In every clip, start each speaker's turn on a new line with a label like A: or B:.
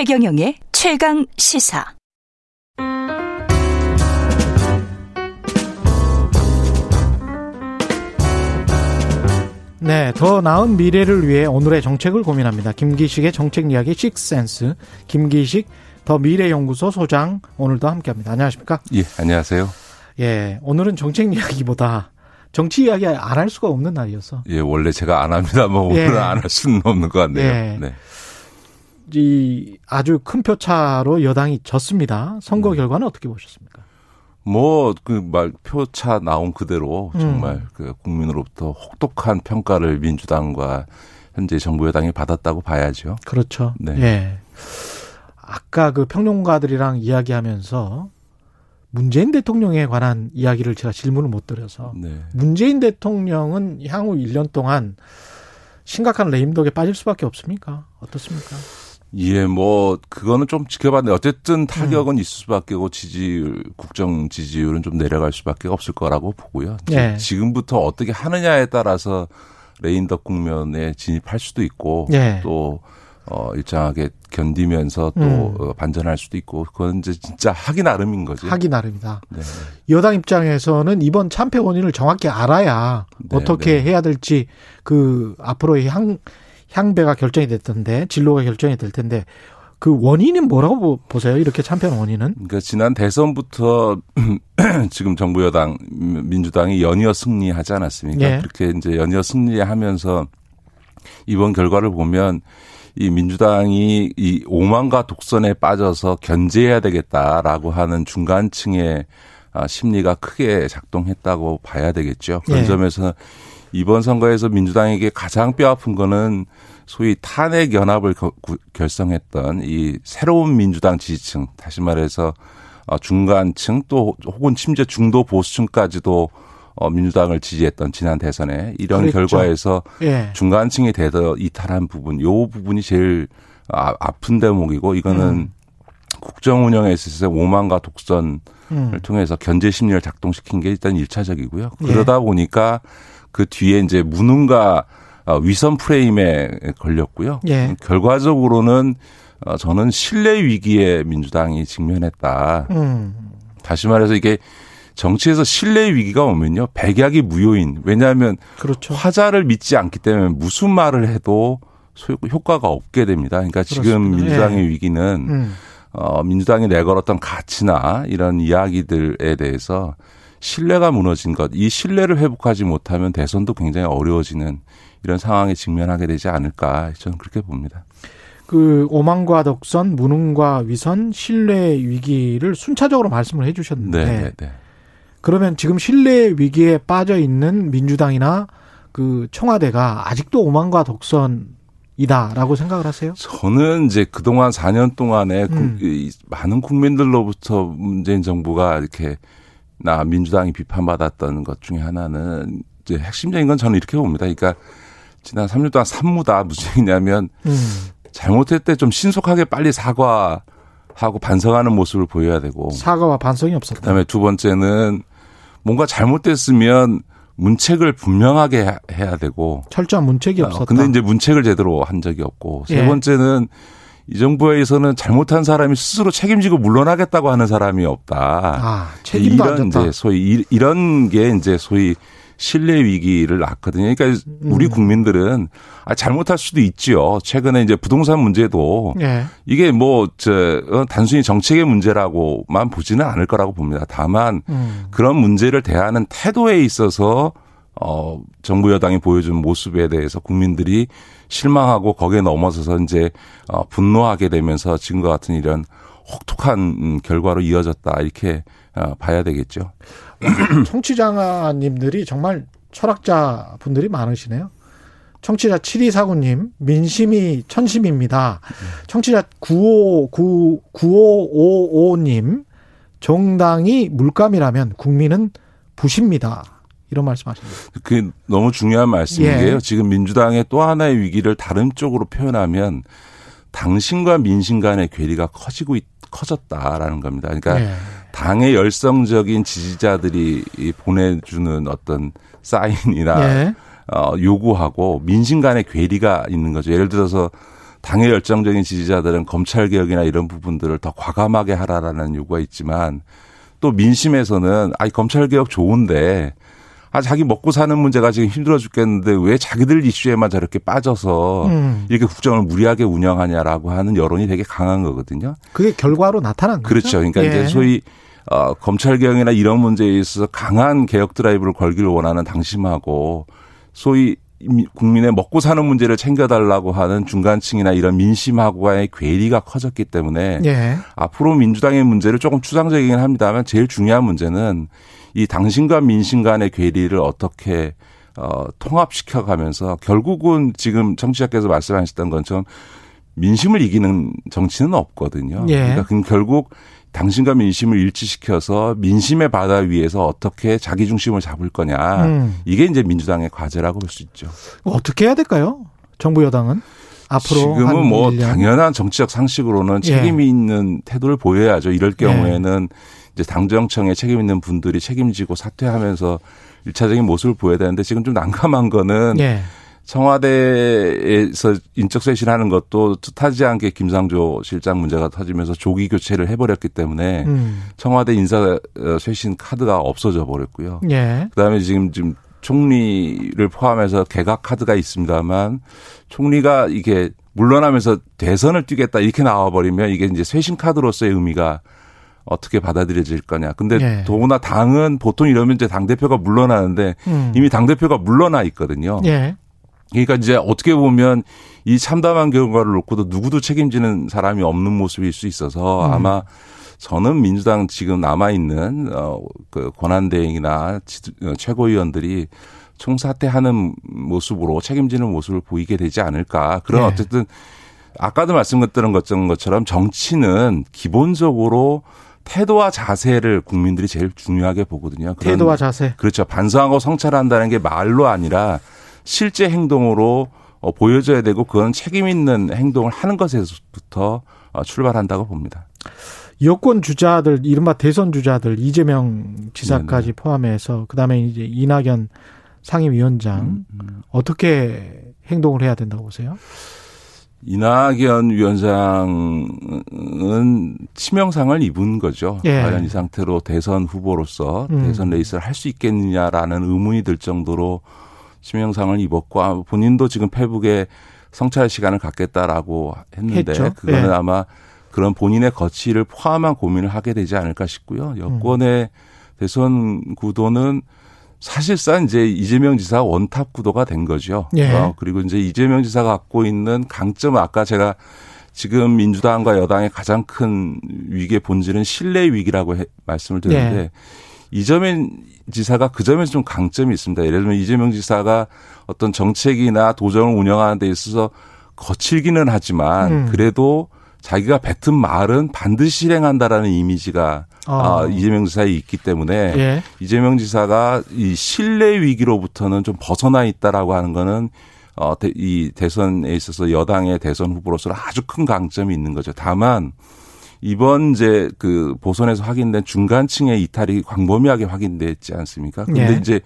A: 최경영의 최강 시사.
B: 네, 더 나은 미래를 위해 오늘의 정책을 고민합니다. 김기식의 정책 이야기 식센스. 김기식 더 미래연구소 소장 오늘도 함께합니다. 안녕하십니까?
C: 예, 안녕하세요.
B: 예, 오늘은 정책 이야기보다 정치 이야기 안 할 수가 없는 날이어서.
C: 예, 원래 제가 안 합니다. 뭐 오늘은 예. 안할 수는 없는 것 같네요. 예. 네.
B: 이 아주 큰 표차로 여당이 졌습니다. 선거 음. 결과는 어떻게 보셨습니까?
C: 뭐 그 말 표차 나온 그대로 정말 음. 그 국민으로부터 혹독한 평가를 민주당과 현재 정부 여당이 받았다고 봐야죠.
B: 그렇죠. 네. 예. 아까 그 평론가들이랑 이야기하면서 문재인 대통령에 관한 이야기를 제가 질문을 못 드려서 네. 문재인 대통령은 향후 1년 동안 심각한 레임덕에 빠질 수밖에 없습니까? 어떻습니까?
C: 예, 뭐 그거는 좀 지켜봤는데 어쨌든 타격은 음. 있을 수밖에 고 지지율 국정 지지율은 좀 내려갈 수밖에 없을 거라고 보고요. 네. 지금부터 어떻게 하느냐에 따라서 레인덕 국면에 진입할 수도 있고 네. 또 어, 일정하게 견디면서 또 음. 어, 반전할 수도 있고 그건 이제 진짜 하기 나름인 거죠.
B: 하기 나름이다. 네. 여당 입장에서는 이번 참패 원인을 정확히 알아야 네, 어떻게 네. 해야 될지 그 앞으로의 향 향배가 결정이 됐던데 진로가 결정이 될 텐데 그 원인은 뭐라고 보세요? 이렇게 참패한 원인은?
C: 그러니까 지난 대선부터 지금 정부 여당 민주당이 연이어 승리하지 않았습니까? 예. 그렇게 이제 연이어 승리하면서 이번 결과를 보면 이 민주당이 이 오만과 독선에 빠져서 견제해야 되겠다라고 하는 중간층의 아, 심리가 크게 작동했다고 봐야 되겠죠. 그런 예. 점에서 이번 선거에서 민주당에게 가장 뼈아픈 거는 소위 탄핵 연합을 결성했던 이 새로운 민주당 지지층, 다시 말해서 어, 중간층 또 혹은 심지어 중도 보수층까지도 어, 민주당을 지지했던 지난 대선에 이런 그랬죠. 결과에서 예. 중간층이 대더 이탈한 부분, 요 부분이 제일 아, 아픈 대목이고 이거는 음. 국정 운영에 있어서 오만과 독선을 음. 통해서 견제 심리를 작동시킨 게 일단 일차적이고요 그러다 예. 보니까 그 뒤에 이제 무능과 어, 위선 프레임에 걸렸고요. 예. 결과적으로는 어, 저는 신뢰 위기에 민주당이 직면했다. 음. 다시 말해서 이게 정치에서 신뢰 위기가 오면요 백약이 무효인 왜냐하면 그렇죠. 화자를 믿지 않기 때문에 무슨 말을 해도 효과가 없게 됩니다. 그러니까 지금 그렇습니다. 민주당의 예. 위기는 음. 어, 민주당이 내걸었던 가치나 이런 이야기들에 대해서 신뢰가 무너진 것, 이 신뢰를 회복하지 못하면 대선도 굉장히 어려워지는 이런 상황에 직면하게 되지 않을까 저는 그렇게 봅니다.
B: 그 오만과 독선, 무능과 위선, 신뢰 위기를 순차적으로 말씀을 해주셨는데 네, 네, 네. 그러면 지금 신뢰 위기에 빠져 있는 민주당이나 그 청와대가 아직도 오만과 독선이다라고 생각을 하세요?
C: 저는 이제 그동안 4년 동안에 음. 많은 국민들로부터 문재인 정부가 이렇게 나 민주당이 비판받았던 것 중에 하나는 이제 핵심적인 건 저는 이렇게 봅니다. 그러니까 지난 3년 동안 산무다 무슨 얘기냐면 음. 잘못했을 때 좀 신속하게 빨리 사과하고 반성하는 모습을 보여야 되고
B: 사과와 반성이 없었다.
C: 그다음에 두 번째는 뭔가 잘못됐으면 문책을 분명하게 해야 되고
B: 철저한 문책이 어, 없었다.
C: 근데 이제 문책을 제대로 한 적이 없고 세 예. 번째는 이 정부에서는 잘못한 사람이 스스로 책임지고 물러나겠다고 하는 사람이 없다.
B: 아, 책임도
C: 이런 이제 소위 이런 게 이제 소위 신뢰 위기를 낳거든요. 그러니까 우리 음. 국민들은 아, 잘못할 수도 있지요. 최근에 이제 부동산 문제도 네. 이게 뭐저 어, 단순히 정책의 문제라고만 보지는 않을 거라고 봅니다. 다만 음. 그런 문제를 대하는 태도에 있어서 어 정부 여당이 보여준 모습에 대해서 국민들이 실망하고 거기에 넘어서서 이제 어 분노하게 되면서 지금과 같은 이런 혹독한 결과로 이어졌다 이렇게 어, 봐야 되겠죠.
B: 청취자님들이 정말 철학자 분들이 많으시네요. 청취자 7249님, 민심이 천심입니다. 청취자 959, 9555님, 정당이 물감이라면 국민은 부십니다. 이런 말씀 하십니다.
C: 그게 너무 중요한 말씀인데요. 예. 지금 민주당의 또 하나의 위기를 다른 쪽으로 표현하면 당신과 민심 간의 괴리가 커지고 있, 커졌다라는 겁니다. 그러니까 예. 당의 열성적인 지지자들이 보내주는 어떤 사인이나 예. 어, 요구하고 민심 간의 괴리가 있는 거죠. 예를 들어서 당의 열정적인 지지자들은 검찰 개혁이나 이런 부분들을 더 과감하게 하라라는 요구가 있지만 또 민심에서는 아이 검찰 개혁 좋은데 아 자기 먹고 사는 문제가 지금 힘들어 죽겠는데 왜 자기들 이슈에만 저렇게 빠져서 음. 이렇게 국정을 무리하게 운영하냐라고 하는 여론이 되게 강한 거거든요.
B: 그게 결과로 나타난
C: 거죠. 그렇죠. 그러니까 예. 이제 소위 어, 검찰 개혁이나 이런 문제에 있어서 강한 개혁 드라이브를 걸기를 원하는 당심하고 소위 국민의 먹고 사는 문제를 챙겨달라고 하는 중간층이나 이런 민심하고의 괴리가 커졌기 때문에 예. 앞으로 민주당의 문제를 조금 추상적이긴 합니다만 제일 중요한 문제는 이 당신과 민심 간의 괴리를 어떻게 어, 통합시켜 가면서 결국은 지금 정치자께서 말씀하셨던 것처럼 민심을 이기는 정치는 없거든요. 예. 그러니까 결국 당신과 민심을 일치시켜서 민심의 바다 위에서 어떻게 자기 중심을 잡을 거냐. 음. 이게 이제 민주당의 과제라고 볼 수 있죠.
B: 어떻게 해야 될까요? 정부 여당은? 앞으로
C: 지금은 뭐 1년. 당연한 정치적 상식으로는 책임이 예. 있는 태도를 보여야죠. 이럴 경우에는 예. 이제 당정청에 책임 있는 분들이 책임지고 사퇴하면서 일차적인 모습을 보여야 되는데 지금 좀 난감한 거는 예. 청와대에서 인적 쇄신하는 것도 뜻하지 않게 김상조 실장 문제가 터지면서 조기 교체를 해버렸기 때문에 음. 청와대 인사 쇄신 카드가 없어져 버렸고요. 예. 그다음에 지금 지금 총리를 포함해서 개각 카드가 있습니다만 총리가 이게 물러나면서 대선을 뛰겠다 이렇게 나와버리면 이게 이제 쇄신 카드로서의 의미가 어떻게 받아들여질 거냐. 근데 예. 더구나 당은 보통 이러면 이제 당대표가 물러나는데 음. 이미 당대표가 물러나 있거든요. 예. 그러니까 이제 어떻게 보면 이 참담한 결과를 놓고도 누구도 책임지는 사람이 없는 모습일 수 있어서 음. 아마 저는 민주당 지금 남아 있는 어그 권한대행이나 어, 최고위원들이 총사퇴하는 모습으로 책임지는 모습을 보이게 되지 않을까. 그런 네. 어쨌든 아까도 말씀드린 것처럼 정치는 기본적으로 태도와 자세를 국민들이 제일 중요하게 보거든요.
B: 태도와 자세.
C: 그렇죠. 반성하고 성찰한다는 게 말로 아니라 실제 행동으로 어, 보여줘야 되고 그건 책임 있는 행동을 하는 것에서부터 어, 출발한다고 봅니다.
B: 여권 주자들 이른바 대선 주자들 이재명 지사까지 네네. 포함해서 그다음에 이제 이낙연 상임위원장 음, 음. 어떻게 행동을 해야 된다고 보세요?
C: 이낙연 위원장은 치명상을 입은 거죠. 예. 과연 이 상태로 대선 후보로서 음. 대선 레이스를 할 수 있겠느냐라는 의문이 들 정도로 치명상을 입었고 아, 본인도 지금 페북에 성찰 시간을 갖겠다라고 했는데 했죠. 그거는 네. 아마 그런 본인의 거취를 포함한 고민을 하게 되지 않을까 싶고요. 여권의 음. 대선 구도는 사실상 이제 이재명 지사 원탑 구도가 된 거죠. 예. 어, 그리고 이제 이재명 지사가 갖고 있는 강점은 아까 제가 지금 민주당과 여당의 가장 큰 위기의 본질은 신뢰 위기라고 해, 말씀을 드렸는데 예. 이재명 지사가 그 점에서 좀 강점이 있습니다. 예를 들면 이재명 지사가 어떤 정책이나 도정을 운영하는 데 있어서 거칠기는 하지만 음. 그래도 자기가 뱉은 말은 반드시 실행한다라는 이미지가 어. 아, 이재명 지사에 있기 때문에 예. 이재명 지사가 이 신뢰 위기로부터는 좀 벗어나 있다라고 하는 거는 어, 이 대선에 있어서 여당의 대선 후보로서 아주 큰 강점이 있는 거죠. 다만 이번 이제 그 보선에서 확인된 중간층의 이탈이 광범위하게 확인됐지 않습니까? 근데 예. 이제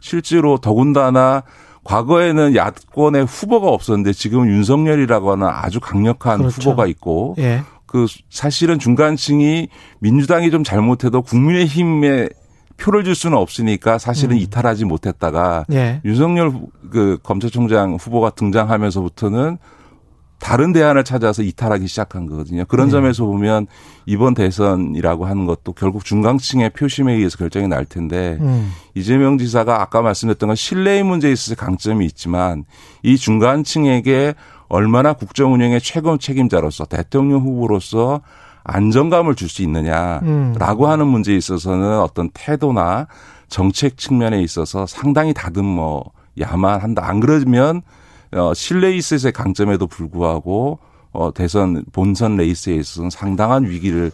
C: 실제로 더군다나 과거에는 야권의 후보가 없었는데 지금은 윤석열이라고 하는 아주 강력한 그렇죠. 후보가 있고 예. 그 사실은 중간층이 민주당이 좀 잘못해도 국민의힘에 표를 줄 수는 없으니까 사실은 음. 이탈하지 못했다가 예. 윤석열 그 검찰총장 후보가 등장하면서부터는 다른 대안을 찾아서 이탈하기 시작한 거거든요. 그런 네. 점에서 보면 이번 대선이라고 하는 것도 결국 중간층의 표심에 의해서 결정이 날 텐데 음. 이재명 지사가 아까 말씀드렸던 건 신뢰의 문제에 있어서 강점이 있지만 이 중간층에게 얼마나 국정 운영의 최고 책임자로서 대통령 후보로서 안정감을 줄 수 있느냐라고 음. 하는 문제에 있어서는 어떤 태도나 정책 측면에 있어서 상당히 다듬어 야만 한다. 안 그러면 어, 실레이스의 강점에도 불구하고 어, 대선 본선 레이스에 있어서는 상당한 위기를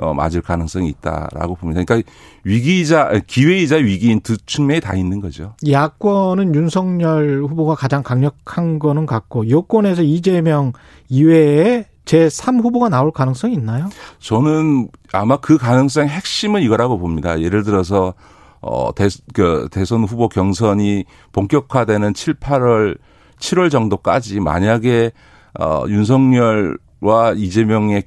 C: 어, 맞을 가능성이 있다라고 봅니다. 그러니까 위기이자 기회이자 위기인 두 측면이 다 있는 거죠.
B: 야권은 윤석열 후보가 가장 강력한 거는 같고 여권에서 이재명 이외에 제3 후보가 나올 가능성이 있나요?
C: 저는 아마 그 가능성의 핵심은 이거라고 봅니다. 예를 들어서 어, 대, 그 대선 후보 경선이 본격화되는 7, 8월 7월 정도까지 만약에 어, 윤석열과 이재명의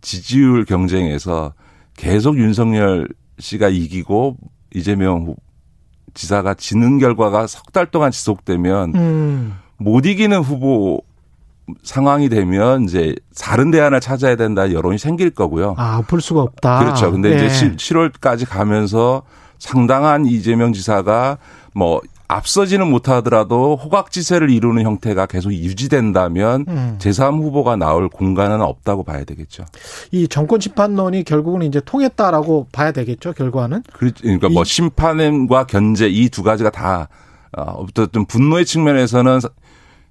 C: 지지율 경쟁에서 계속 윤석열 씨가 이기고 이재명 지사가 지는 결과가 석 달 동안 지속되면 음. 못 이기는 후보 상황이 되면 이제 다른 대안을 찾아야 된다 여론이 생길 거고요.
B: 아, 볼 수가 없다.
C: 그렇죠. 근데 네. 이제 7월까지 가면서 상당한 이재명 지사가 뭐 앞서지는 못하더라도 호각지세를 이루는 형태가 계속 유지된다면 음. 제3 후보가 나올 공간은 없다고 봐야 되겠죠.
B: 이 정권 심판론이 결국은 이제 통했다라고 봐야 되겠죠. 결과는.
C: 그러니까 뭐 심판과 견제 이 두 가지가 다 어, 어떤 분노의 측면에서는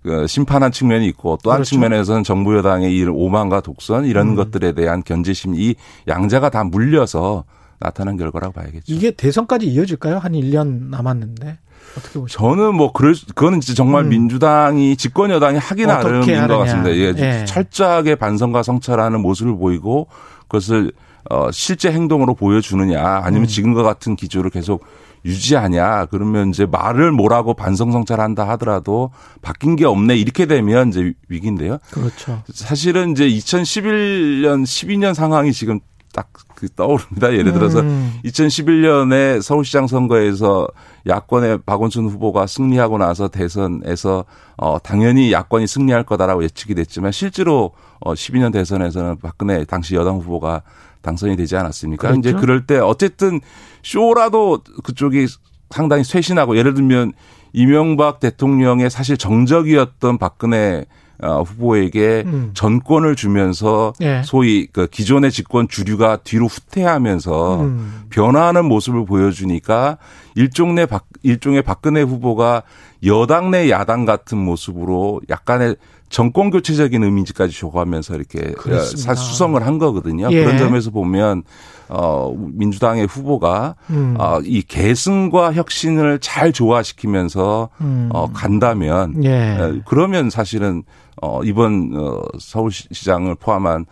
C: 그 심판한 측면이 있고 또한 그렇죠. 측면에서는 정부 여당의 이 오만과 독선 이런 음. 것들에 대한 견제심 이 양자가 다 물려서 나타난 결과라고 봐야겠죠.
B: 이게 대선까지 이어질까요? 한 1년 남았는데. 어떻게 보시요
C: 저는 뭐 그럴 그거는 진짜 정말 음. 민주당이 집권 여당이 하기 나름인 것 같습니다. 예, 예. 철저하게 반성과 성찰하는 모습을 보이고 그것을 어 실제 행동으로 보여주느냐 아니면 음. 지금과 같은 기조를 계속 유지하냐 그러면 이제 말을 뭐라고 반성 성찰한다 하더라도 바뀐 게 없네 이렇게 되면 이제 위기인데요.
B: 그렇죠.
C: 사실은 이제 2011년 12년 상황이 지금 딱 그 떠오릅니다. 예를 들어서 음. 2011년에 서울시장 선거에서 야권의 박원순 후보가 승리하고 나서 대선에서 어 당연히 야권이 승리할 거다라고 예측이 됐지만 실제로 어 12년 대선에서는 박근혜 당시 여당 후보가 당선이 되지 않았습니까? 그렇죠? 이제 그럴 때 어쨌든 쇼라도 그쪽이 상당히 쇄신하고 예를 들면 이명박 대통령의 사실 정적이었던 박근혜 어, 후보에게 음. 전권을 주면서 예. 소위 그 기존의 집권 주류가 뒤로 후퇴하면서 음. 변화하는 모습을 보여주니까 일종의 박 일종의 박근혜 후보가 여당 내 야당 같은 모습으로 약간의 정권 교체적인 의미까지 줘가면서 이렇게 그렇습니다. 수성을 한 거거든요. 예. 그런 점에서 보면 어 민주당의 후보가 음. 어이 계승과 혁신을 잘 조화시키면서 음. 어 간다면 예. 그러면 사실은 어, 이번 어, 서울시장을 포함한 어,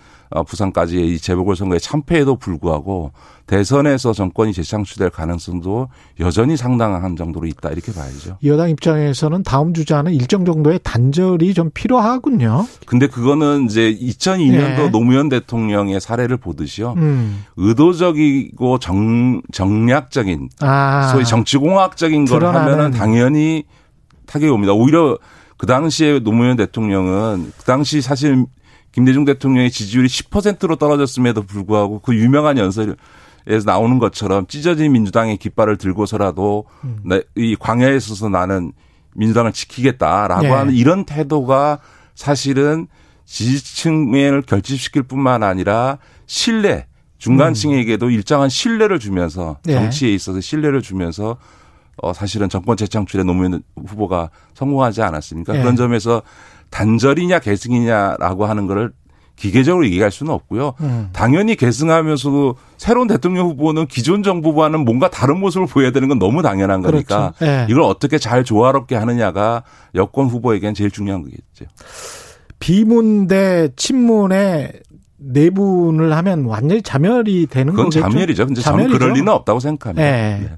C: 부산까지의 이 재보궐선거의 참패에도 불구하고 대선에서 정권이 재창출될 가능성도 여전히 상당한 정도로 있다 이렇게 봐야죠.
B: 여당 입장에서는 다음 주자는 일정 정도의 단절이 좀 필요하군요.
C: 근데 그거는 이제 2002년도 네. 노무현 대통령의 사례를 보듯이요. 음. 의도적이고 정, 정략적인 아. 소위 정치공학적인 걸 하면은 당연히 타격이 옵니다. 오히려 그 당시에 노무현 대통령은 그 당시 사실 김대중 대통령의 지지율이 10%로 떨어졌음에도 불구하고 그 유명한 연설에서 나오는 것처럼 찢어진 민주당의 깃발을 들고서라도 음. 이 광야에 있어서 나는 민주당을 지키겠다라고 네. 하는 이런 태도가 사실은 지지층을 결집시킬 뿐만 아니라 신뢰 중간층에게도 음. 일정한 신뢰를 주면서 네. 정치에 있어서 신뢰를 주면서 어 사실은 정권 재창출에 노무현 후보가 성공하지 않았습니까? 네. 그런 점에서 단절이냐 계승이냐라고 하는 거를 기계적으로 얘기할 수는 없고요. 음. 당연히 계승하면서도 새로운 대통령 후보는 기존 정부와는 뭔가 다른 모습을 보여야 되는 건 너무 당연한 거니까 그렇죠. 네. 이걸 어떻게 잘 조화롭게 하느냐가 여권 후보에겐 제일 중요한 거겠죠.
B: 비문 대 친문의 내분을 하면 완전히 자멸이 되는
C: 그건
B: 거겠죠.
C: 자멸이죠. 근데 저는 그럴 리는 없다고 생각합니다. 네. 네.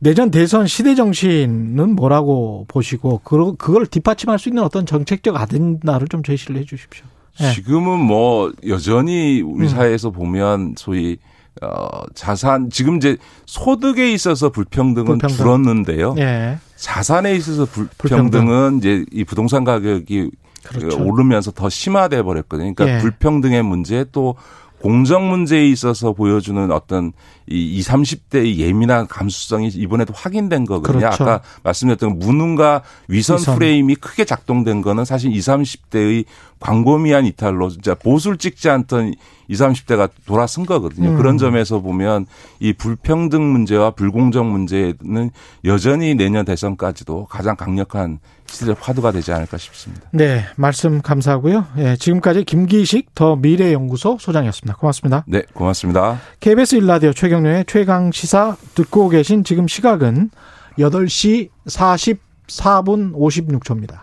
B: 내년 대선 시대 정신은 뭐라고 보시고 그걸 뒷받침할 수 있는 어떤 정책적 아젠다를 좀 제시를 해 주십시오.
C: 네. 지금은 뭐 여전히 우리 음. 사회에서 보면 소위 어 자산 지금 이제 소득에 있어서 불평등은 불평등. 줄었는데요. 네. 자산에 있어서 불평등은 불평등. 이제 이 부동산 가격이 그렇죠. 오르면서 더 심화돼 버렸거든요. 그러니까 네. 불평등의 문제 또 공정 문제에 있어서 보여주는 어떤 이 20, 30대의 예민한 감수성이 이번에도 확인된 거거든요. 그렇죠. 아까 말씀드렸던 무능과 위선, 위선, 프레임이 크게 작동된 거는 사실 20, 30대의 광범위한 이탈로 진짜 보수를 찍지 않던 20, 30대가 돌아선 거거든요. 음. 그런 점에서 보면 이 불평등 문제와 불공정 문제는 여전히 내년 대선까지도 가장 강력한 시대 화두가 되지 않을까 싶습니다.
B: 네, 말씀 감사하고요. 예, 지금까지 김기식 더 미래연구소 소장이었습니다. 고맙습니다.
C: 네, 고맙습니다.
B: KBS 일라디오 최경련의 최강 시사 듣고 계신 지금 시각은 8시 44분 56초입니다.